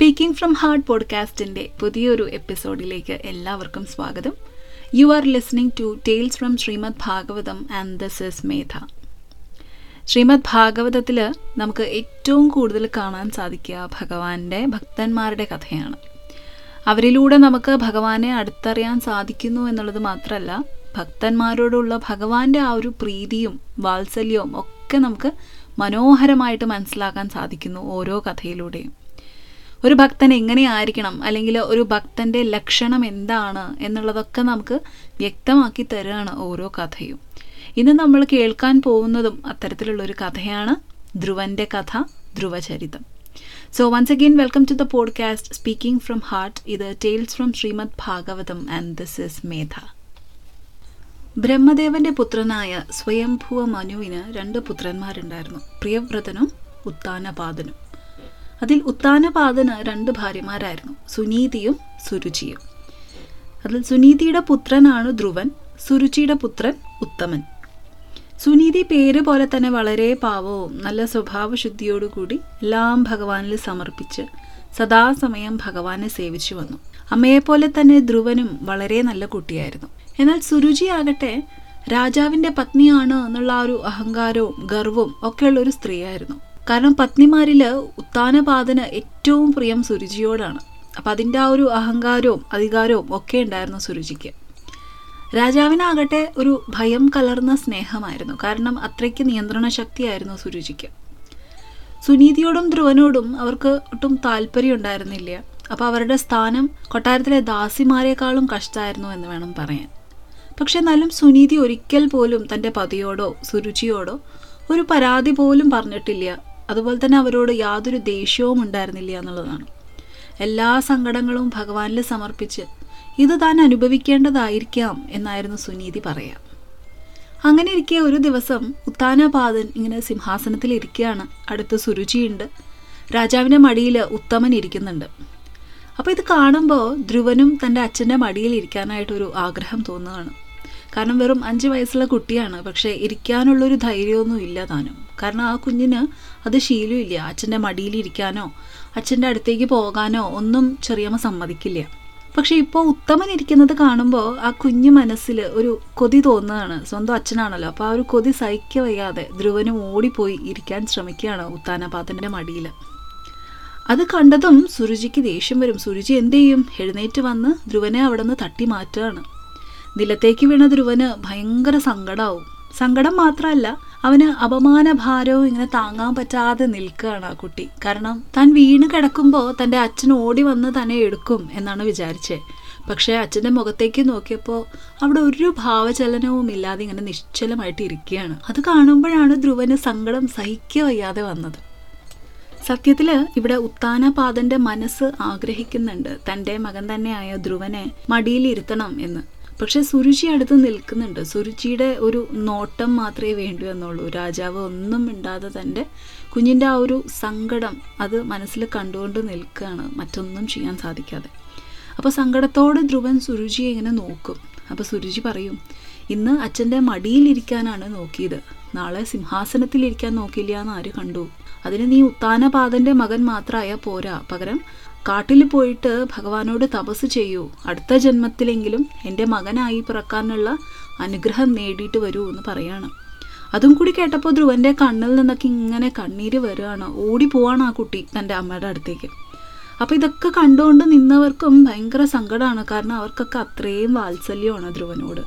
Speaking from heart പോഡ്കാസ്റ്റിന്റെ പുതിയൊരു എപ്പിസോഡിലേക്ക് എല്ലാവർക്കും സ്വാഗതം. You are listening to tales from Srimad Bhagavatam and this is Medha Srimad ഭാഗവതത്തിൽ നമുക്ക് ഏറ്റവും കൂടുതൽ കാണാൻ സാധിക്കുക ഭഗവാന്റെ ഭക്തന്മാരുടെ കഥയാണ്. അവരിലൂടെ നമുക്ക് ഭഗവാനെ അടുത്തറിയാൻ സാധിക്കുന്നു എന്നുള്ളത് മാത്രമല്ല ഭക്തന്മാരോടുള്ള ഭഗവാന്റെ ആ ഒരു പ്രീതിയും വാത്സല്യവും ഒക്കെ നമുക്ക് മനോഹരമായിട്ട് മനസ്സിലാക്കാൻ സാധിക്കുന്നു ഓരോ കഥയിലൂടെയും. ഒരു ഭക്തൻ എങ്ങനെയായിരിക്കണം? അല്ലെങ്കിൽ ഒരു ഭക്തന്റെ ലക്ഷണം എന്താണ്? എന്നുള്ളതൊക്കെ നമുക്ക് വ്യക്തമാക്കി തരുകയാണ് ഓരോ കഥയും. ഇന്ന് നമ്മൾ കേൾക്കാൻ പോകുന്നതും അത്തരത്തിലുള്ളൊരു കഥയാണ് ധ്രുവന്റെ കഥ Dhruvacharitham. So once again welcome to the podcast speaking from heart ഇത് tales from Srimad Bhagavatam and this is Medha. ബ്രഹ്മദേവന്റെ പുത്രനായ സ്വയംഭുവ മനുവിന് രണ്ട് പുത്രന്മാരുണ്ടായിരുന്നു. പ്രിയവ്രതനും ഉത്താനപാദനും. അതിൽ ഉത്താനപാതന് രണ്ട് ഭാര്യമാരായിരുന്നു. സുനീതിയും സുരുചിയും. അതിൽ സുനീതിയുടെ പുത്രനാണ് ധ്രുവൻ സുരുചിയുടെ പുത്രൻ ഉത്തമൻ. സുനീതി പേര് പോലെ തന്നെ വളരെ പാവവും നല്ല സ്വഭാവശുദ്ധിയോടുകൂടി എല്ലാം ഭഗവാനിൽ സമർപ്പിച്ച് സദാസമയം ഭഗവാനെ സേവിച്ചു വന്നു. അമ്മയെപ്പോലെ തന്നെ ധ്രുവനും വളരെ നല്ല കുട്ടിയായിരുന്നു. എന്നാൽ സുരുചി ആകട്ടെ രാജാവിന്റെ പത്നിയാണ് എന്നുള്ള ആ ഒരു അഹങ്കാരവും ഗർവവും ഒക്കെയുള്ള ഒരു സ്ത്രീയായിരുന്നു. കാരണം പത്നിമാരിൽ ഉത്താനപാതന് ഏറ്റവും പ്രിയം സുരുചിയോടാണ്. അപ്പം അതിന്റെ ആ ഒരു അഹങ്കാരവും അധികാരവും ഒക്കെ ഉണ്ടായിരുന്നു സുരുചിക്ക്. രാജാവിനാകട്ടെ ഒരു ഭയം കലർന്ന സ്നേഹമായിരുന്നു. കാരണം അത്രയ്ക്ക് നിയന്ത്രണ ശക്തിയായിരുന്നു സുരുചിക്ക്. സുനീതിയോടും ധ്രുവനോടും അവർക്ക് ഒട്ടും താല്പര്യം ഉണ്ടായിരുന്നില്ല. അപ്പോൾ അവരുടെ സ്ഥാനം കൊട്ടാരത്തിലെ ദാസിമാരെക്കാളും കഷ്ടമായിരുന്നു എന്ന് വേണം പറയാൻ. പക്ഷെ എന്നാലും സുനീതി ഒരിക്കൽ പോലും തന്റെ പതിയോടോ സുരുചിയോടോ ഒരു പരാതി പോലും പറഞ്ഞിട്ടില്ല. അതുപോലെ തന്നെ അവരോട് യാതൊരു ദേഷ്യവും ഉണ്ടായിരുന്നില്ല എന്നുള്ളതാണ്. എല്ലാ സങ്കടങ്ങളും ഭഗവാനിൽ സമർപ്പിച്ച് ഇത് താൻ അനുഭവിക്കേണ്ടതായിരിക്കാം എന്നായിരുന്നു സുനീതി പറയാം അങ്ങനെ ഇരിക്കെ ഒരു ദിവസം ഉത്താനപാദൻ ഇങ്ങനെ സിംഹാസനത്തിൽ ഇരിക്കുകയാണ് അടുത്ത് സുരുചിയുണ്ട്. രാജാവിന്റെ മടിയിൽ ഉത്തമൻ ഇരിക്കുന്നുണ്ട്. അപ്പോൾ ഇത് കാണുമ്പോൾ ധ്രുവനും തന്റെ അച്ഛന്റെ മടിയിൽ ഇരിക്കാനായിട്ടൊരു ആഗ്രഹം തോന്നുകയാണ്. കാരണം വെറും അഞ്ച് വയസ്സുള്ള കുട്ടിയാണ്. പക്ഷേ ഇരിക്കാനുള്ളൊരു ധൈര്യമൊന്നും ഇല്ല താനും. കാരണം ആ കുഞ്ഞിന് അത് ശീലമില്ല. അച്ഛന്റെ മടിയിലിരിക്കാനോ അച്ഛന്റെ അടുത്തേക്ക് പോകാനോ ഒന്നും ചെറിയമ്മ സമ്മതിക്കില്ല. പക്ഷെ ഇപ്പോൾ ഉത്തമൻ ഇരിക്കുന്നത് കാണുമ്പോൾ ആ കുഞ്ഞു മനസ്സിൽ ഒരു കൊതി തോന്നുകയാണ് സ്വന്തം അച്ഛനാണല്ലോ. അപ്പോൾ ആ ഒരു കൊതി സഹിക്ക വയ്യാതെ ധ്രുവനും ഓടിപ്പോയി ഇരിക്കാൻ ശ്രമിക്കുകയാണ് ഉത്താനപാതന്റെ മടിയിൽ. അത് കണ്ടതും സുരുചിക്ക് ദേഷ്യം വരും. സുരുചി എന്ത് ചെയ്യും? എഴുന്നേറ്റ് വന്ന് ധ്രുവനെ അവിടെ നിന്ന് തട്ടി മാറ്റുകയാണ്. നിലത്തേക്ക് വീണ ധ്രുവന് ഭയങ്കര സങ്കടമാവും സങ്കടം മാത്രമല്ല അവന് അപമാനഭാരവും ഇങ്ങനെ താങ്ങാൻ പറ്റാതെ നിൽക്കുകയാണ് ആ കുട്ടി. കാരണം താൻ വീണ് കിടക്കുമ്പോൾ തന്റെ അച്ഛൻ ഓടി വന്ന് തന്നെ എടുക്കും എന്നാണ് വിചാരിച്ചത് പക്ഷേ അച്ഛന്റെ മുഖത്തേക്ക് നോക്കിയപ്പോൾ അവിടെ ഒരു ഭാവചലനവും ഇല്ലാതെ ഇങ്ങനെ നിശ്ചലമായിട്ട് ഇരിക്കുകയാണ്. അത് കാണുമ്പോഴാണ് ധ്രുവന് സങ്കടം സഹിക്കുക വയ്യാതെ വന്നത്. സത്യത്തിൽ ഇവിടെ ഉത്താനപാദന്റെ മനസ്സ് ആഗ്രഹിക്കുന്നുണ്ട്. തന്റെ മകൻ തന്നെയായ ധ്രുവനെ മടിയിലിരുത്തണം എന്ന്. പക്ഷെ സുരുചി അടുത്ത് നിൽക്കുന്നുണ്ട്. സുരുചിയുടെ ഒരു നോട്ടം മാത്രമേ വേണ്ടൂ എന്നുള്ളൂ. രാജാവ് ഒന്നും മിണ്ടാതെ തന്റെ കുഞ്ഞിന്റെ ആ ഒരു സങ്കടം അത് മനസ്സിൽ കണ്ടുകൊണ്ട് നിൽക്കുകയാണ്. മറ്റൊന്നും ചെയ്യാൻ സാധിക്കാതെ. അപ്പോൾ സങ്കടത്തോടെ ധ്രുവൻ സുരുചിയെ ഇങ്ങനെ നോക്കും. അപ്പോൾ സുരുചി പറയും ഇന്ന് അച്ഛന്റെ മടിയിലിരിക്കാനാണ് നോക്കിയത്. നാളെ സിംഹാസനത്തിലിരിക്കാൻ നോക്കില്ല എന്ന് ആര് കണ്ടു? അതിന് നീ ഉത്താനപാദന്റെ മകൻ മാത്രമായ പോരാ. പകരം കാട്ടിൽ പോയിട്ട് ഭഗവാനോട് തപസ് ചെയ്യൂ. അടുത്ത ജന്മത്തിലെങ്കിലും എന്റെ മകനായി പിറക്കാനുള്ള അനുഗ്രഹം നേടിയിട്ട് വരൂ എന്ന് പറയാണ്. അതും കൂടി കേട്ടപ്പോൾ ധ്രുവന്റെ കണ്ണിൽ നിന്നൊക്കെ ഇങ്ങനെ കണ്ണീര് വരികയാണ് ഓടി പോവാണ് ആ കുട്ടി തന്റെ അമ്മയുടെ അടുത്തേക്ക്. അപ്പോൾ ഇതൊക്കെ കണ്ടുകൊണ്ട് നിന്നവർക്കും ഭയങ്കര സങ്കടമാണ് കാരണം അവർക്കൊക്കെ അത്രയും വാത്സല്യമാണ് ധ്രുവനോട്.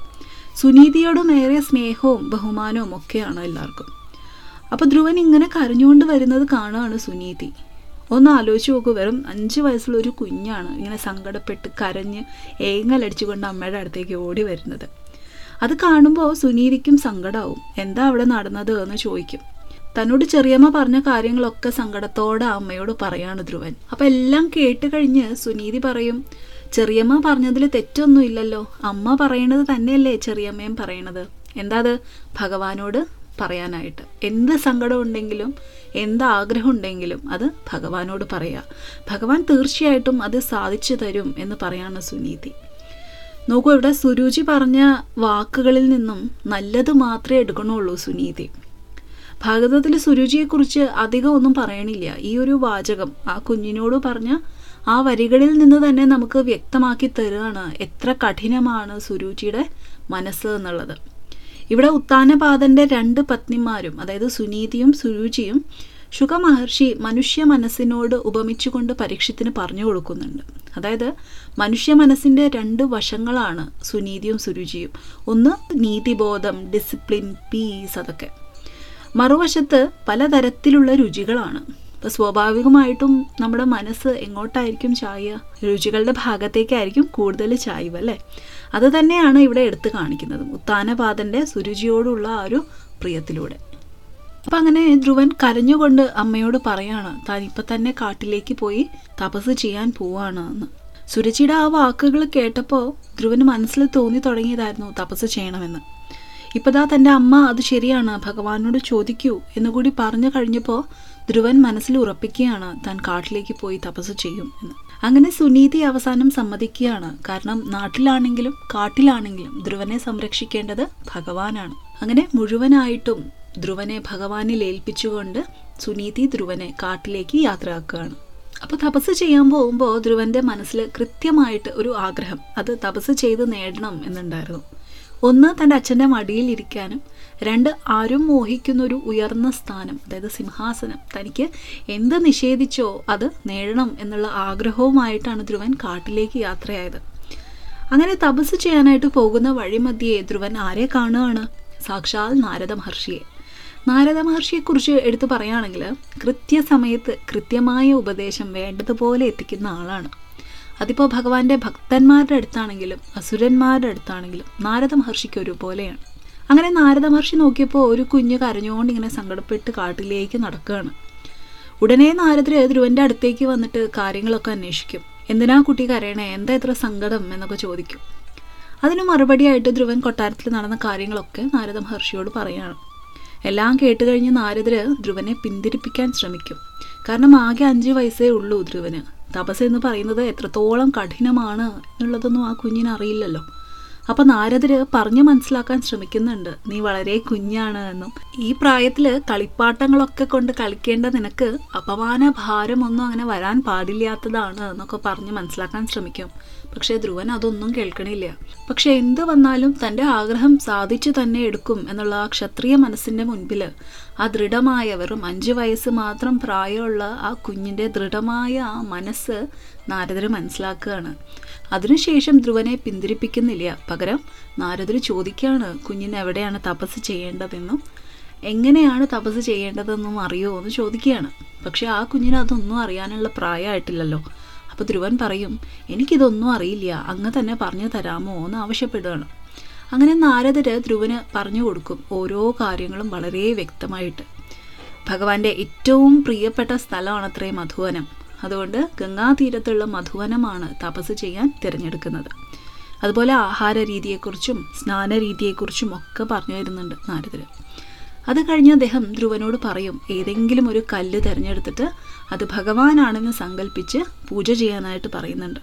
സുനീതിയോടും ഏറെ സ്നേഹവും ബഹുമാനവും ഒക്കെയാണ് എല്ലാവർക്കും. അപ്പോൾ ധ്രുവൻ ഇങ്ങനെ കരഞ്ഞുകൊണ്ട് വരുന്നത് കാണുകയാണ് സുനീതി. ഒന്ന് ആലോചിച്ച് നോക്കൂ വെറും അഞ്ച് വയസ്സുള്ള ഒരു കുഞ്ഞാണ് ഇങ്ങനെ സങ്കടപ്പെട്ട് കരഞ്ഞ് ഏങ്ങലടിച്ചുകൊണ്ട് അമ്മയുടെ അടുത്തേക്ക് ഓടി വരുന്നത്. അത് കാണുമ്പോൾ സുനീതിക്കും സങ്കടമാവും എന്താ അവിടെ നടന്നത് എന്ന് ചോദിക്കും. തന്നോട് ചെറിയമ്മ പറഞ്ഞ കാര്യങ്ങളൊക്കെ സങ്കടത്തോടെ അമ്മയോട് പറയാണ് ധ്രുവൻ. അപ്പം എല്ലാം കേട്ട് കഴിഞ്ഞ് സുനീതി പറയും ചെറിയമ്മ പറഞ്ഞതിൽ തെറ്റൊന്നും ഇല്ലല്ലോ. അമ്മ പറയണത് തന്നെയല്ലേ ചെറിയമ്മയും പറയണത്. എന്താ അത്? ഭഗവാനോട് പറയാനായിട്ട്. എന്ത് സങ്കടം ഉണ്ടെങ്കിലും എന്ത് ആഗ്രഹം ഉണ്ടെങ്കിലും അത് ഭഗവാനോട് പറയുക ഭഗവാൻ തീർച്ചയായിട്ടും അത് സാധിച്ചു തരും എന്ന് പറയാണ് സുനീതി. നോക്കൂ ഇവിടെ സുരുചി പറഞ്ഞ വാക്കുകളിൽ നിന്നും നല്ലത് മാത്രമേ എടുക്കണുള്ളൂ സുനീതി. ഭാഗവതത്തിൽ സുരുചിയെക്കുറിച്ച് അധികം ഒന്നും പറയണില്ല. ഈ ഒരു വാചകം ആ കുഞ്ഞിനോട് പറഞ്ഞ ആ വരികളിൽ നിന്ന് തന്നെ നമുക്ക് വ്യക്തമാക്കി തരുകയാണ് എത്ര കഠിനമാണ് സുരുചിയുടെ മനസ്സ് എന്നുള്ളത്. ഇവിടെ ഉത്താനപാദന്റെ രണ്ട് പത്നിമാരും അതായത് സുനീതിയും സുരുചിയും ശുഖമഹർഷി മനുഷ്യ മനസ്സിനോട് ഉപമിച്ചുകൊണ്ട് പരീക്ഷത്തിന് പറഞ്ഞു കൊടുക്കുന്നുണ്ട്. അതായത് മനുഷ്യ മനസ്സിന്റെ രണ്ട് വശങ്ങളാണ് സുനീതിയും സുരുചിയും. ഒന്ന് നീതിബോധം ഡിസിപ്ലിൻ പീസ് അതൊക്കെ. മറുവശത്ത് പലതരത്തിലുള്ള രുചികളാണ്. അപ്പോൾ സ്വാഭാവികമായിട്ടും നമ്മുടെ മനസ്സ് എങ്ങോട്ടായിരിക്കും ചായ? രുചികളുടെ ഭാഗത്തേക്കായിരിക്കും കൂടുതൽ ചായ്വ് അല്ലേ? അത് തന്നെയാണ് ഇവിടെ എടുത്തു കാണിക്കുന്നത് ഉത്താനപാദന്റെ സുരുചിയോടുള്ള ആ ഒരു പ്രിയത്തിലൂടെ. അപ്പം അങ്ങനെ ധ്രുവൻ കരഞ്ഞുകൊണ്ട് അമ്മയോട് പറയാണ് താൻ ഇപ്പം തന്നെ കാട്ടിലേക്ക് പോയി തപസ് ചെയ്യാൻ പോവാണ് എന്ന്. സുരജിയുടെ ആ വാക്കുകൾ കേട്ടപ്പോൾ ധ്രുവന് മനസ്സിൽ തോന്നി തുടങ്ങിയതായിരുന്നു തപസ് ചെയ്യണമെന്ന്. ഇപ്പതാ തന്റെ അമ്മ അത് ശരിയാണ് ഭഗവാനോട് ചോദിക്കൂ എന്നുകൂടി പറഞ്ഞു കഴിഞ്ഞപ്പോൾ ധ്രുവൻ മനസ്സിൽ ഉറപ്പിക്കുകയാണ് താൻ കാട്ടിലേക്ക് പോയി തപസ് ചെയ്യും എന്ന്. അങ്ങനെ സുനീതി അവസാനം സമ്മതിക്കുകയാണ്. കാരണം നാട്ടിലാണെങ്കിലും കാട്ടിലാണെങ്കിലും ധ്രുവനെ സംരക്ഷിക്കേണ്ടത് ഭഗവാനാണ്. അങ്ങനെ മുഴുവനായിട്ടും ധ്രുവനെ ഭഗവാനിൽ ഏൽപ്പിച്ചുകൊണ്ട് സുനീതി ധ്രുവനെ കാട്ടിലേക്ക് യാത്രയാക്കുകയാണ്. അപ്പോൾ തപസ് ചെയ്യാൻ പോകുമ്പോൾ ധ്രുവന്റെ മനസ്സിൽ കൃത്യമായിട്ട് ഒരു ആഗ്രഹം അത് തപസ് ചെയ്ത് നേടണം എന്നുണ്ടായിരുന്നു. ഒന്ന് തന്റെ അച്ഛന്റെ മടിയിൽ ഇരിക്കാനും രണ്ട് ആരും മോഹിക്കുന്ന ഒരു ഉയർന്ന സ്ഥാനം അതായത് സിംഹാസനം. തനിക്ക് എന്ത് നിഷേധിച്ചോ അത് നേടണം എന്നുള്ള ആഗ്രഹവുമായിട്ടാണ് ധ്രുവൻ കാട്ടിലേക്ക് യാത്രയായത്. അങ്ങനെ തപസ് ചെയ്യാനായിട്ട് പോകുന്ന വഴിമധ്യേ ധ്രുവൻ ആരെ കാണുകയാണ്? സാക്ഷാൽ നാരദ മഹർഷിയെ. നാരദ മഹർഷിയെക്കുറിച്ച് എടുത്തു പറയുകയാണെങ്കിൽ കൃത്യസമയത്ത് കൃത്യമായ ഉപദേശം വേണ്ടതുപോലെ എത്തിക്കുന്ന ആളാണ്. അതിപ്പോൾ ഭഗവാന്റെ ഭക്തന്മാരുടെ അടുത്താണെങ്കിലും അസുരന്മാരുടെ അടുത്താണെങ്കിലും നാരദ മഹർഷിക്ക് ഒരുപോലെയാണ്. അങ്ങനെ നാരദ മഹർഷി നോക്കിയപ്പോൾ ഒരു കുഞ്ഞ് കരഞ്ഞുകൊണ്ട് ഇങ്ങനെ സങ്കടപ്പെട്ട് കാട്ടിലേക്ക് നടക്കുകയാണ് ഉടനെ നാരദർ ധ്രുവന്റെ അടുത്തേക്ക് വന്നിട്ട് കാര്യങ്ങളൊക്കെ അന്വേഷിക്കും. എന്തിനാ കുട്ടി കരയണേ? എന്താ ഇത്ര സങ്കടം? എന്നൊക്കെ ചോദിക്കും. അതിന് മറുപടിയായിട്ട് ധ്രുവൻ കൊട്ടാരത്തിൽ നടന്ന കാര്യങ്ങളൊക്കെ നാരദ മഹർഷിയോട് പറയാണ്. എല്ലാം കേട്ട് കഴിഞ്ഞ് നാരദര് ധ്രുവനെ പിന്തിരിപ്പിക്കാൻ ശ്രമിക്കും. കാരണം ആകെ അഞ്ച് വയസ്സേ ഉള്ളൂ ധ്രുവന്. തപസ് എന്ന് പറയുന്നത് എത്രത്തോളം കഠിനമാണ് എന്നുള്ളതൊന്നും ആ കുഞ്ഞിന് അറിയില്ലല്ലോ. അപ്പം നാരദര് പറഞ്ഞു മനസ്സിലാക്കാൻ ശ്രമിക്കുന്നുണ്ട്. നീ വളരെ കുഞ്ഞാണ് എന്നും. ഈ പ്രായത്തിൽ കളിപ്പാട്ടങ്ങളൊക്കെ കൊണ്ട് കളിക്കേണ്ട നിനക്ക് അപമാന ഭാരമൊന്നും അങ്ങനെ വരാൻ പാടില്ലാത്തതാണ് എന്നൊക്കെ പറഞ്ഞ് മനസ്സിലാക്കാൻ ശ്രമിക്കും. പക്ഷെ ധ്രുവൻ അതൊന്നും കേൾക്കണില്ല. പക്ഷെ എന്ത് വന്നാലും തന്റെ ആഗ്രഹം സാധിച്ചു തന്നെ എടുക്കും എന്നുള്ള ആ ക്ഷത്രിയ മനസ്സിന്റെ മുൻപിൽ ആ ദൃഢമായ വെറും അഞ്ച് വയസ്സ് മാത്രം പ്രായമുള്ള ആ കുഞ്ഞിന്റെ ദൃഢമായ ആ മനസ്സ് നാരദർ മനസ്സിലാക്കുകയാണ്. അതിനുശേഷം ധ്രുവനെ പിന്തിരിപ്പിക്കുന്നില്ല. പകരം നാരദർ ചോദിക്കുകയാണ് കുഞ്ഞിന് എവിടെയാണ് തപസ് ചെയ്യേണ്ടതെന്നും എങ്ങനെയാണ് തപസ് ചെയ്യേണ്ടതെന്നും അറിയോ? എന്ന് ചോദിക്കുകയാണ്. പക്ഷേ ആ കുഞ്ഞിന് അതൊന്നും അറിയാനുള്ള പ്രായമായിട്ടില്ലല്ലോ. അപ്പോൾ ധ്രുവൻ പറയും എനിക്കിതൊന്നും അറിയില്ല. അങ്ങ് തന്നെ പറഞ്ഞു തരാമോ? എന്ന് ആവശ്യപ്പെടുകയാണ്. അങ്ങനെ നാരദര് ധ്രുവന് പറഞ്ഞു കൊടുക്കും ഓരോ കാര്യങ്ങളും വളരെ വ്യക്തമായിട്ട്. ഭഗവാന്റെ ഏറ്റവും പ്രിയപ്പെട്ട സ്ഥലമാണ് സ്ഥലമാണത്രേ മധുവനം. അതുകൊണ്ട് ഗംഗാതീരത്തുള്ള മധുവനമാണ് തപസ് ചെയ്യാൻ തിരഞ്ഞെടുക്കുന്നത്. അതുപോലെ ആഹാര രീതിയെക്കുറിച്ചും സ്നാന രീതിയെക്കുറിച്ചും ഒക്കെ പറഞ്ഞു തരുന്നുണ്ട് നാരദർ അത് കഴിഞ്ഞ് അദ്ദേഹം ധ്രുവനോട് പറയും ഏതെങ്കിലും ഒരു കല്ല് തിരഞ്ഞെടുത്തിട്ട് അത് ഭഗവാനാണെന്ന് സങ്കല്പിച്ച് പൂജ ചെയ്യാനായിട്ട് പറയുന്നുണ്ട്.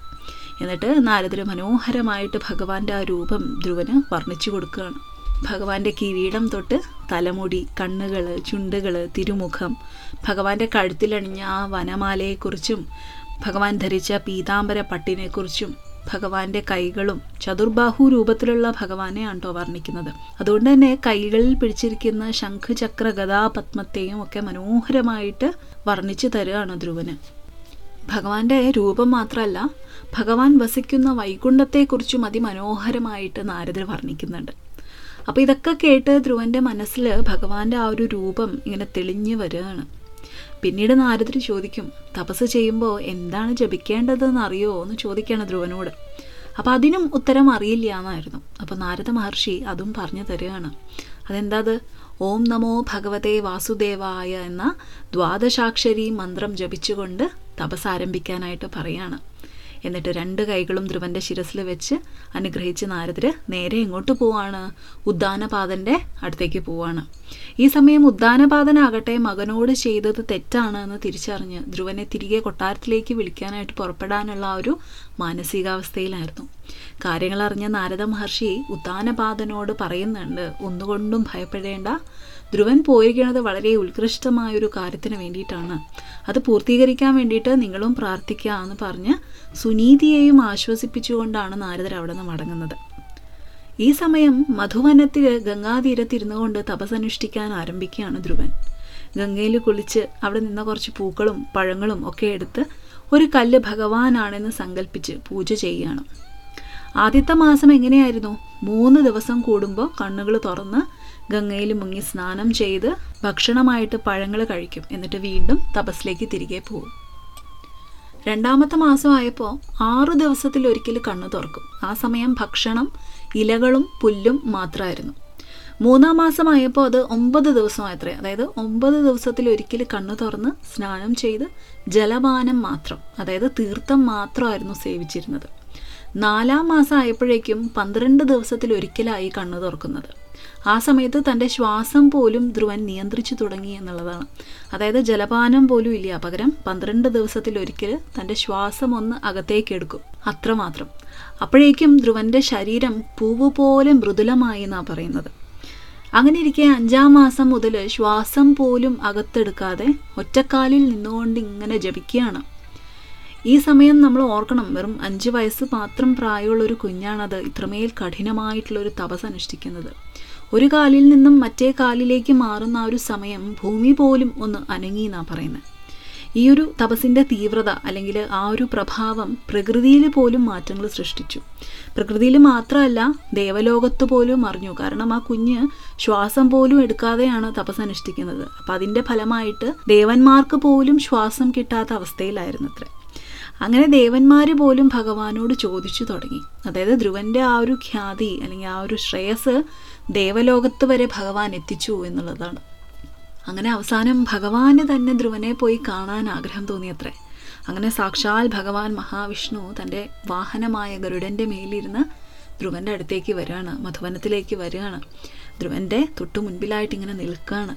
എന്നിട്ട് നാരദര് മനോഹരമായിട്ട് ഭഗവാന്റെ ആ രൂപം ധ്രുവന് വർണിച്ചു കൊടുക്കുകയാണ്. ഭഗവാന്റെ കിരീടം തൊട്ട് തലമുടി കണ്ണുകൾ ചുണ്ടുകൾ തിരുമുഖം. ഭഗവാന്റെ കഴുത്തിലണിഞ്ഞ ആ വനമാലയെക്കുറിച്ചും ഭഗവാൻ ധരിച്ച പീതാംബര പട്ടിനെക്കുറിച്ചും ഭഗവാന്റെ കൈകളും ചതുർബാഹു രൂപത്തിലുള്ള ഭഗവാനെ കേട്ടോ വർണിക്കുന്നത്. അതുകൊണ്ട് തന്നെ കൈകളിൽ പിടിച്ചിരിക്കുന്ന ശംഖ് ചക്ര ഒക്കെ മനോഹരമായിട്ട് വർണിച്ചു തരുകയാണ് ധ്രുവന്. ഭഗവാന്റെ രൂപം മാത്രമല്ല ഭഗവാൻ വസിക്കുന്ന വൈകുണ്ഠത്തെക്കുറിച്ചും അതിമനോഹരമായിട്ട് നാരദർ വർണിക്കുന്നുണ്ട്. അപ്പോൾ ഇതൊക്കെ കേട്ട് ധ്രുവന്റെ മനസ്സിൽ ഭഗവാന്റെ ആ ഒരു രൂപം ഇങ്ങനെ തെളിഞ്ഞു വരികയാണ്. പിന്നീട് നാരദർ ചോദിക്കും തപസ് ചെയ്യുമ്പോൾ എന്താണ് ജപിക്കേണ്ടതെന്ന് അറിയോ എന്ന് ചോദിക്കുകയാണ് ധ്രുവനോട്. അപ്പോൾ അതിനും ഉത്തരം അറിയില്ല എന്നായിരുന്നു അപ്പോൾ നാരദ മഹർഷി അതും പറഞ്ഞു തരികയാണ്. അതെന്താ അത് ഓം നമോ ഭഗവതേ വാസുദേവായ എന്ന ദ്വാദശാക്ഷരി മന്ത്രം ജപിച്ചുകൊണ്ട് തപസ് ആരംഭിക്കാനായിട്ട് പറയാണ്. എന്നിട്ട് രണ്ട് കൈകളും ധ്രുവന്റെ ശിരസിൽ വെച്ച് അനുഗ്രഹിച്ച് നാരദർ നേരെ എങ്ങോട്ട് പോവാണ്. ഉദ്ദാനപാതന്റെ അടുത്തേക്ക് പോവാണ്. ഈ സമയം ഉദ്ദാനപാതനാകട്ടെ മകനോട് ചെയ്തത് തെറ്റാണ് എന്ന് തിരിച്ചറിഞ്ഞ് ധ്രുവനെ തിരികെ കൊട്ടാരത്തിലേക്ക് വിളിക്കാനായിട്ട് പുറപ്പെടാനുള്ള ആ ഒരു മാനസികാവസ്ഥയിലായിരുന്നു. കാര്യങ്ങൾ അറിഞ്ഞ നാരദ മഹർഷി ഉദ്ദാനപാതനോട് പറയുന്നുണ്ട് ഒന്നുകൊണ്ടും ഭയപ്പെടേണ്ട. ധ്രുവൻ പോയിരിക്കുന്നത് വളരെ ഉത്കൃഷ്ടമായ ഒരു കാര്യത്തിന് വേണ്ടിയിട്ടാണ്. അത് പൂർത്തീകരിക്കാൻ വേണ്ടിയിട്ട് നിങ്ങളും പ്രാർത്ഥിക്കുക എന്ന് പറഞ്ഞ് സുനീതിയെയും ആശ്വസിപ്പിച്ചുകൊണ്ടാണ് നാരദർ അവിടെ നിന്ന് മടങ്ങുന്നത്. ഈ സമയം മധുവനത്തിൽ ഗംഗാതീരത്തിരുന്നു കൊണ്ട് തപസനുഷ്ഠിക്കാൻ ആരംഭിക്കുകയാണ് ധ്രുവൻ. ഗംഗയിൽ കുളിച്ച് അവിടെ നിന്ന കുറച്ച് പൂക്കളും പഴങ്ങളും ഒക്കെ എടുത്ത് ഒരു കല്ല് ഭഗവാനാണെന്ന് സങ്കല്പിച്ച് പൂജ ചെയ്യുകയാണ്. ആദ്യത്തെ മാസം എങ്ങനെയായിരുന്നു? മൂന്ന് ദിവസം കൂടുമ്പോൾ കണ്ണുകൾ തുറന്ന് ഗംഗയിൽ മുങ്ങി സ്നാനം ചെയ്ത് ഭക്ഷണമായിട്ട് പഴങ്ങൾ കഴിക്കും. എന്നിട്ട് വീണ്ടും തപസ്സിലേക്ക് തിരികെ പോകും. രണ്ടാമത്തെ മാസമായപ്പോൾ ആറു ദിവസത്തിൽ ഒരിക്കൽ കണ്ണു തുറക്കും. ആ സമയം ഭക്ഷണം ഇലകളും പുല്ലും മാത്രമായിരുന്നു. മൂന്നാം മാസമായപ്പോൾ അത് ഒമ്പത് ദിവസം ദിവസമായത്രേ. അതായത് ഒമ്പത് ദിവസത്തിൽ ഒരിക്കൽ കണ്ണു തുറന്ന് സ്നാനം ചെയ്ത് ജലപാനം മാത്രം അതായത് തീർത്ഥം മാത്രമായിരുന്നു സേവിച്ചിരുന്നത്. നാലാം മാസം ആയപ്പോഴേക്കും പന്ത്രണ്ട് ദിവസത്തിൽ ഒരിക്കലായി കണ്ണു തുറക്കുന്നത്. ആ സമയത്ത് തന്റെ ശ്വാസം പോലും ധ്രുവൻ നിയന്ത്രിച്ചു തുടങ്ങി എന്നുള്ളതാണ്. അതായത് ജലപാനം പോലും ഇല്ല. പകരം പന്ത്രണ്ട് ദിവസത്തിൽ ഒരിക്കൽ തന്റെ ശ്വാസം ഒന്ന് അകത്തേക്ക് എടുക്കും. അത്രമാത്രം. അപ്പോഴേക്കും ധ്രുവന്റെ ശരീരം പൂവ് പോലെ മൃദുലമായി എന്നാണ് പറയുന്നത്. അങ്ങനെ ഇരിക്കെ അഞ്ചാം മാസം മുതൽ ശ്വാസം പോലും അകത്തെടുക്കാതെ ഒറ്റക്കാലിൽ നിന്നുകൊണ്ട് ഇങ്ങനെ ജപിക്കുകയാണ്. ഈ സമയം നമ്മൾ ഓർക്കണം വെറും അഞ്ച് വയസ്സ് മാത്രം പ്രായമുള്ള ഒരു കുഞ്ഞാണത്. ഇത്രമേൽ കഠിനമായിട്ടുള്ള ഒരു തപസ് അനുഷ്ഠിക്കുന്നത്. ഒരു കാലിൽ നിന്നും മറ്റേ കാലിലേക്ക് മാറുന്ന ആ ഒരു സമയം ഭൂമി പോലും ഒന്ന് അനങ്ങി എന്നാണ് പറയുന്നത് ഈ ഒരു തപസിന്റെ തീവ്രത അല്ലെങ്കിൽ ആ ഒരു പ്രഭാവം പ്രകൃതിയിൽ പോലും മാറ്റങ്ങൾ സൃഷ്ടിച്ചു. പ്രകൃതിയിൽ മാത്രമല്ല ദേവലോകത്ത് പോലും അറിഞ്ഞു. കാരണം ആ കുഞ്ഞ് ശ്വാസം പോലും എടുക്കാതെയാണ് തപസ് അനുഷ്ഠിക്കുന്നത്. അപ്പം അതിന്റെ ഫലമായിട്ട് ദേവന്മാർക്ക് പോലും ശ്വാസം കിട്ടാത്ത അവസ്ഥയിലായിരുന്നു അത്ര അങ്ങനെ ദേവന്മാർ പോലും ഭഗവാനോട് ചോദിച്ചു തുടങ്ങി. അതായത് ധ്രുവന്റെ ആ ഒരു ഖ്യാതി അല്ലെങ്കിൽ ആ ഒരു ശ്രേയസ് ദേവലോകത്ത് വരെ ഭഗവാൻ എത്തിച്ചു എന്നുള്ളതാണ്. അങ്ങനെ അവസാനം ഭഗവാന് തന്നെ ധ്രുവനെ പോയി കാണാൻ ആഗ്രഹം തോന്നിയത്രേ. അങ്ങനെ സാക്ഷാൽ ഭഗവാൻ മഹാവിഷ്ണു തന്റെ വാഹനമായ ഗരുഡന്റെ മേലിരുന്ന് ധ്രുവന്റെ അടുത്തേക്ക് വരികയാണ് മധുവനത്തിലേക്ക് വരികയാണ്. ധ്രുവന്റെ തൊട്ടു മുൻപിലായിട്ട് ഇങ്ങനെ നിൽക്കുകയാണ്.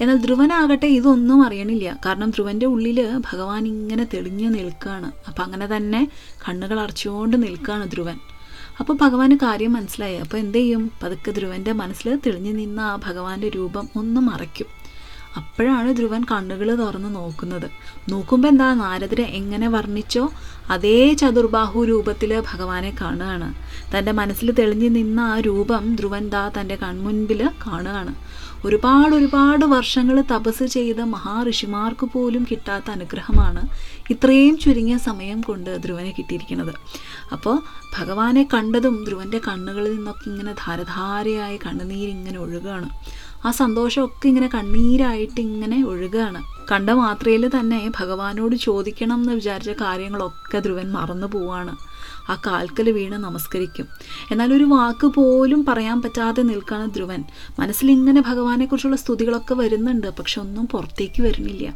എന്നാൽ ധ്രുവനാകട്ടെ ഇതൊന്നും അറിയണില്ല. കാരണം ധ്രുവന്റെ ഉള്ളിൽ ഭഗവാൻ ഇങ്ങനെ തെളിഞ്ഞു നിൽക്കുകയാണ്. അപ്പം അങ്ങനെ തന്നെ കണ്ണുകൾ അടച്ചുകൊണ്ട് നിൽക്കുകയാണ് ധ്രുവൻ. അപ്പോൾ ഭഗവാന് കാര്യം മനസ്സിലായി. അപ്പോൾ എന്ത് ചെയ്യും? പതുക്കെ ധ്രുവന്റെ മനസ്സിൽ തെളിഞ്ഞു നിന്ന ആ ഭഗവാന്റെ രൂപം ഒന്ന് മറയ്ക്കും. അപ്പോഴാണ് ധ്രുവൻ കണ്ണുകൾ തുറന്ന് നോക്കുന്നത്. നോക്കുമ്പോൾ എന്താ നാരദരെ എങ്ങനെ വർണിച്ചോ അതേ ചതുർബാഹു രൂപത്തിൽ ഭഗവാനെ കാണുകയാണ്. തന്റെ മനസ്സിൽ തെളിഞ്ഞു നിന്ന ആ രൂപം ധ്രുവൻ ദാ തന്റെ കൺമുൻപിൽ കാണുകയാണ്. ഒരുപാട് ഒരുപാട് വർഷങ്ങൾ തപസ് ചെയ്ത മഹാഋഷിമാർക്ക് പോലും കിട്ടാത്ത അനുഗ്രഹമാണ് ഇത്രയും ചുരുങ്ങിയ സമയം കൊണ്ട് ധ്രുവനെ കിട്ടിയിരിക്കുന്നത്. അപ്പോൾ ഭഗവാനെ കണ്ടതും ധ്രുവന്റെ കണ്ണുകളിൽ നിന്നൊക്കെ ഇങ്ങനെ ധാരധാരയായി കണ്ണുനീരിങ്ങനെ ഒഴുകുകയാണ് ആ സന്തോഷമൊക്കെ ഇങ്ങനെ കണ്ണീരായിട്ട് ഇങ്ങനെ ഒഴുകുകയാണ് കണ്ട മാത്രയിൽ തന്നെ ഭഗവാനോട് ചോദിക്കണം എന്ന് വിചാരിച്ച കാര്യങ്ങളൊക്കെ ധ്രുവൻ മറന്നു പോവാണ്. ആ കാൽക്കൽ വീണ് നമസ്കരിക്കും. എന്നാൽ ഒരു വാക്ക് പോലും പറയാൻ പറ്റാതെ നിൽക്കാണ് ധ്രുവൻ. മനസ്സിൽ ഇങ്ങനെ ഭഗവാനെക്കുറിച്ചുള്ള സ്തുതികളൊക്കെ വരുന്നുണ്ട് പക്ഷെ ഒന്നും പുറത്തേക്ക് വരുന്നില്ല.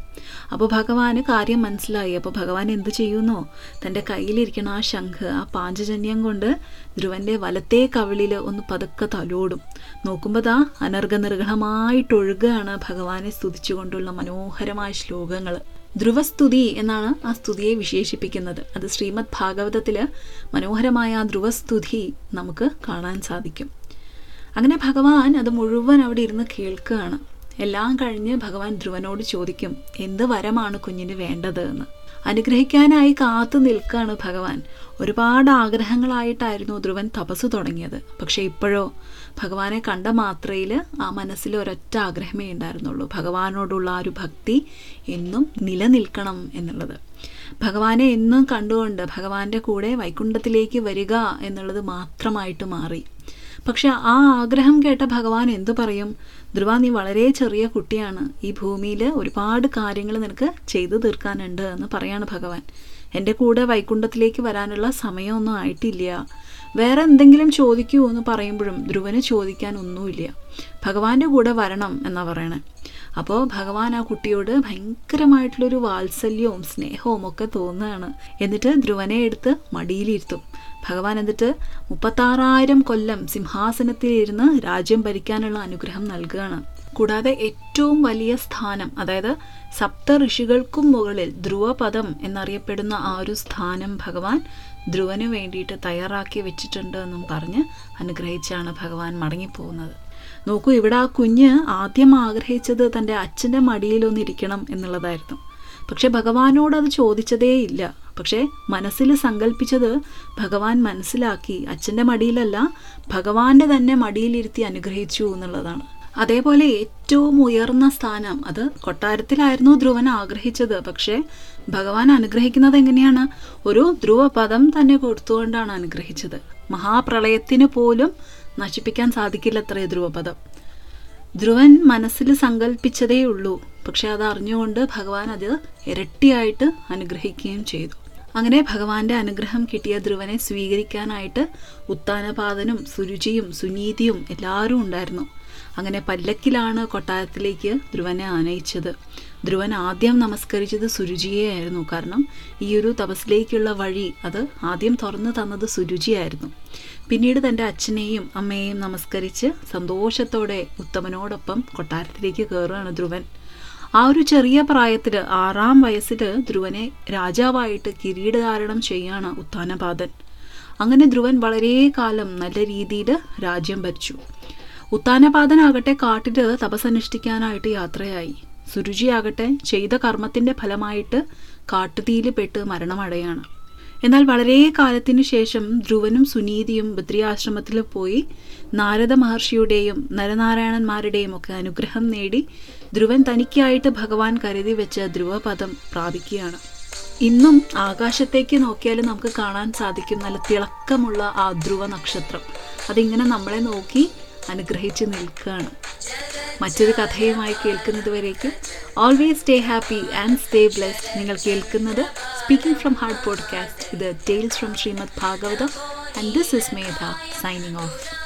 അപ്പോൾ ഭഗവാന് കാര്യം മനസ്സിലായി. അപ്പോൾ ഭഗവാൻ എന്ത് ചെയ്യുന്നോ? തന്റെ കയ്യിലിരിക്കണ ആ ശംഖ് ആ പാഞ്ചജന്യം കൊണ്ട് ധ്രുവന്റെ വലത്തെ കവിളിൽ ഒന്ന് പതുക്കെ തലോടും. നോക്കുമ്പോൾ ദാ അനർഘനിർഘണമായിട്ടൊഴുകുകയാണ് ഭഗവാനെ സ്തുതിച്ചുകൊണ്ടുള്ള മനോഹരമായ ശ്ലോകങ്ങൾ ധ്രുവസ്തുതി എന്നാണ് ആ സ്തുതിയെ വിശേഷിപ്പിക്കുന്നത്. അത് ശ്രീമദ് ഭാഗവതത്തിൽ മനോഹരമായ ആ ധ്രുവസ്തുതി നമുക്ക് കാണാൻ സാധിക്കും. അങ്ങനെ ഭഗവാൻ അത് മുഴുവൻ അവിടെ ഇരുന്ന് കേൾക്കുകയാണ്. എല്ലാം കഴിഞ്ഞ് ഭഗവാൻ ധ്രുവനോട് ചോദിക്കും എന്ത് വരമാണ് കുഞ്ഞിന് വേണ്ടത്? എന്ന്. അനുഗ്രഹിക്കാനായി കാത്തു നിൽക്കുകയാണ് ഭഗവാൻ. ഒരുപാട് ആഗ്രഹങ്ങളായിട്ടായിരുന്നു ധ്രുവൻ തപസ് തുടങ്ങിയത്. പക്ഷേ ഇപ്പോഴോ ഭഗവാനെ കണ്ട മാത്രയിൽ ആ മനസ്സിൽ ഒരൊറ്റ ആഗ്രഹമേ ഉണ്ടായിരുന്നുള്ളൂ. ഭഗവാനോടുള്ള ആ ഒരു ഭക്തി എന്നും നിലനിൽക്കണം എന്നുള്ളത്. ഭഗവാനെ എന്നും കണ്ടുകൊണ്ട് ഭഗവാന്റെ കൂടെ വൈകുണ്ഠത്തിലേക്ക് വരിക എന്നുള്ളത് മാത്രമായിട്ട് മാറി. പക്ഷെ ആ ആഗ്രഹം കേട്ട ഭഗവാൻ എന്തു പറയും? ധ്രുവ നീ വളരെ ചെറിയ കുട്ടിയാണ്. ഈ ഭൂമിയിൽ ഒരുപാട് കാര്യങ്ങൾ നിനക്ക് ചെയ്തു തീർക്കാനുണ്ട് എന്ന് പറയാണ് ഭഗവാൻ. എന്റെ കൂടെ വൈകുണ്ഠത്തിലേക്ക് വരാനുള്ള സമയമൊന്നും ആയിട്ടില്ല. വേറെ എന്തെങ്കിലും ചോദിക്കൂ എന്ന് പറയുമ്പോഴും ധ്രുവന് ചോദിക്കാൻ ഒന്നുമില്ല. ഭഗവാന്റെ കൂടെ വരണം എന്നാ പറയണേ. അപ്പോൾ ഭഗവാൻ ആ കുട്ടിയോട് ഭയങ്കരമായിട്ടുള്ളൊരു വാത്സല്യവും സ്നേഹവും ഒക്കെ തോന്നുകയാണ്. എന്നിട്ട് ധ്രുവനെ എടുത്ത് മടിയിലിരുത്തും. ഭഗവാൻ എന്നിട്ട് മുപ്പത്താറായിരം കൊല്ലം സിംഹാസനത്തിലിരുന്ന് രാജ്യം ഭരിക്കാനുള്ള അനുഗ്രഹം നൽകുകയാണ്. കൂടാതെ ഏറ്റവും വലിയ സ്ഥാനം അതായത് സപ്ത ഋഷികൾക്കും മുകളിൽ ധ്രുവപദം എന്നറിയപ്പെടുന്ന ആ ഒരു സ്ഥാനം ഭഗവാൻ ധ്രുവന് വേണ്ടിയിട്ട് തയ്യാറാക്കി വെച്ചിട്ടുണ്ട് എന്നും പറഞ്ഞ് അനുഗ്രഹിച്ചാണ് ഭഗവാൻ മടങ്ങിപ്പോകുന്നത്. നോക്കൂ ഇവിടെ ആ കുഞ്ഞ് ആദ്യം ആഗ്രഹിച്ചത് തന്റെ അച്ഛന്റെ മടിയിലൊന്നിരിക്കണം എന്നുള്ളതായിരുന്നു. പക്ഷെ ഭഗവാനോട് അത് ചോദിച്ചതേ ഇല്ല. പക്ഷേ മനസ്സിൽ സങ്കല്പിച്ചത് ഭഗവാൻ മനസ്സിലാക്കി അച്ഛന്റെ മടിയിലല്ല ഭഗവാന്റെ തന്നെ മടിയിലിരുത്തി അനുഗ്രഹിച്ചു എന്നുള്ളതാണ്. അതേപോലെ ഏറ്റവും ഉയർന്ന സ്ഥാനം അത് കൊട്ടാരത്തിലായിരുന്നു ധ്രുവൻ ആഗ്രഹിച്ചത്. പക്ഷേ ഭഗവാൻ അനുഗ്രഹിക്കുന്നത് എങ്ങനെയാണ്? ഒരു ധ്രുവപദം തന്നെ കൊടുത്തുകൊണ്ടാണ് അനുഗ്രഹിച്ചത്. മഹാപ്രളയത്തിന് പോലും നശിപ്പിക്കാൻ സാധിക്കില്ലത്രേ ധ്രുവപദം. ധ്രുവൻ മനസ്സിൽ സങ്കല്പിച്ചതേ ഉള്ളൂ പക്ഷെ അത് അറിഞ്ഞുകൊണ്ട് ഭഗവാൻ അത് ഇരട്ടിയായിട്ട് അനുഗ്രഹിക്കുകയും ചെയ്തു. അങ്ങനെ ഭഗവാന്റെ അനുഗ്രഹം കിട്ടിയ ധ്രുവനെ സ്വീകരിക്കാനായിട്ട് ഉത്താനപാതനും സുരുചിയും സുനീതിയും എല്ലാവരും ഉണ്ടായിരുന്നു. അങ്ങനെ പല്ലക്കിലാണ് കൊട്ടാരത്തിലേക്ക് ധ്രുവനെ ആനയിച്ചത്. ധ്രുവൻ ആദ്യം നമസ്കരിച്ചത് സുരുചിയെയായിരുന്നു. കാരണം ഈ ഒരു തപസ്സിലേക്കുള്ള വഴി അത് ആദ്യം തുറന്നു തന്നത് സുരുചിയായിരുന്നു. പിന്നീട് തന്റെ അച്ഛനെയും അമ്മയെയും നമസ്കരിച്ച് സന്തോഷത്തോടെ ഉത്തമനോടൊപ്പം കൊട്ടാരത്തിലേക്ക് കയറുകയാണ് ധ്രുവൻ. ആ ഒരു ചെറിയ പ്രായത്തിൽ ആറാം വയസ്സിൽ ധ്രുവനെ രാജാവായിട്ട് കിരീടധാരണം ചെയ്യാണ് ഉത്താനപാദൻ അങ്ങനെ ധ്രുവൻ വളരെ കാലം നല്ല രീതിയിൽ രാജ്യം ഭരിച്ചു. ഉത്താനപാദനാകട്ടെ കാട്ടിൽ തപസ്സനുഷ്ഠിക്കാനായിട്ട് യാത്രയായി. സുരുചിയാകട്ടെ ചെയ്ത കർമ്മത്തിന്റെ ഫലമായിട്ട് കാട്ടുതീയിൽ പെട്ട് മരണമടയാണ്. എന്നാൽ വളരെ കാലത്തിനു ശേഷം ധ്രുവനും സുനീതിയും ബദ്രിയാശ്രമത്തിൽ പോയി നാരദ മഹർഷിയുടെയും നരനാരായണന്മാരുടെയും ഒക്കെ അനുഗ്രഹം നേടി ധ്രുവൻ തനിക്കായിട്ട് ഭഗവാൻ കരുതി വെച്ച ധ്രുവപദം പ്രാപിക്കുകയാണ്. ഇന്നും ആകാശത്തേക്ക് നോക്കിയാൽ നമുക്ക് കാണാൻ സാധിക്കും നല്ല തിളക്കമുള്ള ആ ധ്രുവ നക്ഷത്രം അതിങ്ങനെ നമ്മളെ നോക്കി അനുഗ്രഹിച്ച് നിൽക്കുകയാണ്. മറ്റൊരു കഥയുമായി കേൾക്കുന്നതുവരേക്കും. Always stay happy and stay blessed നിങ്ങൾ കേൾക്കുന്നത് സ്പീക്കിംഗ് ഫ്രം ഹാർഡ് പോഡ്കാസ്റ്റ് ഇത് tales from Srimad Bhagavatam and this is Medha signing off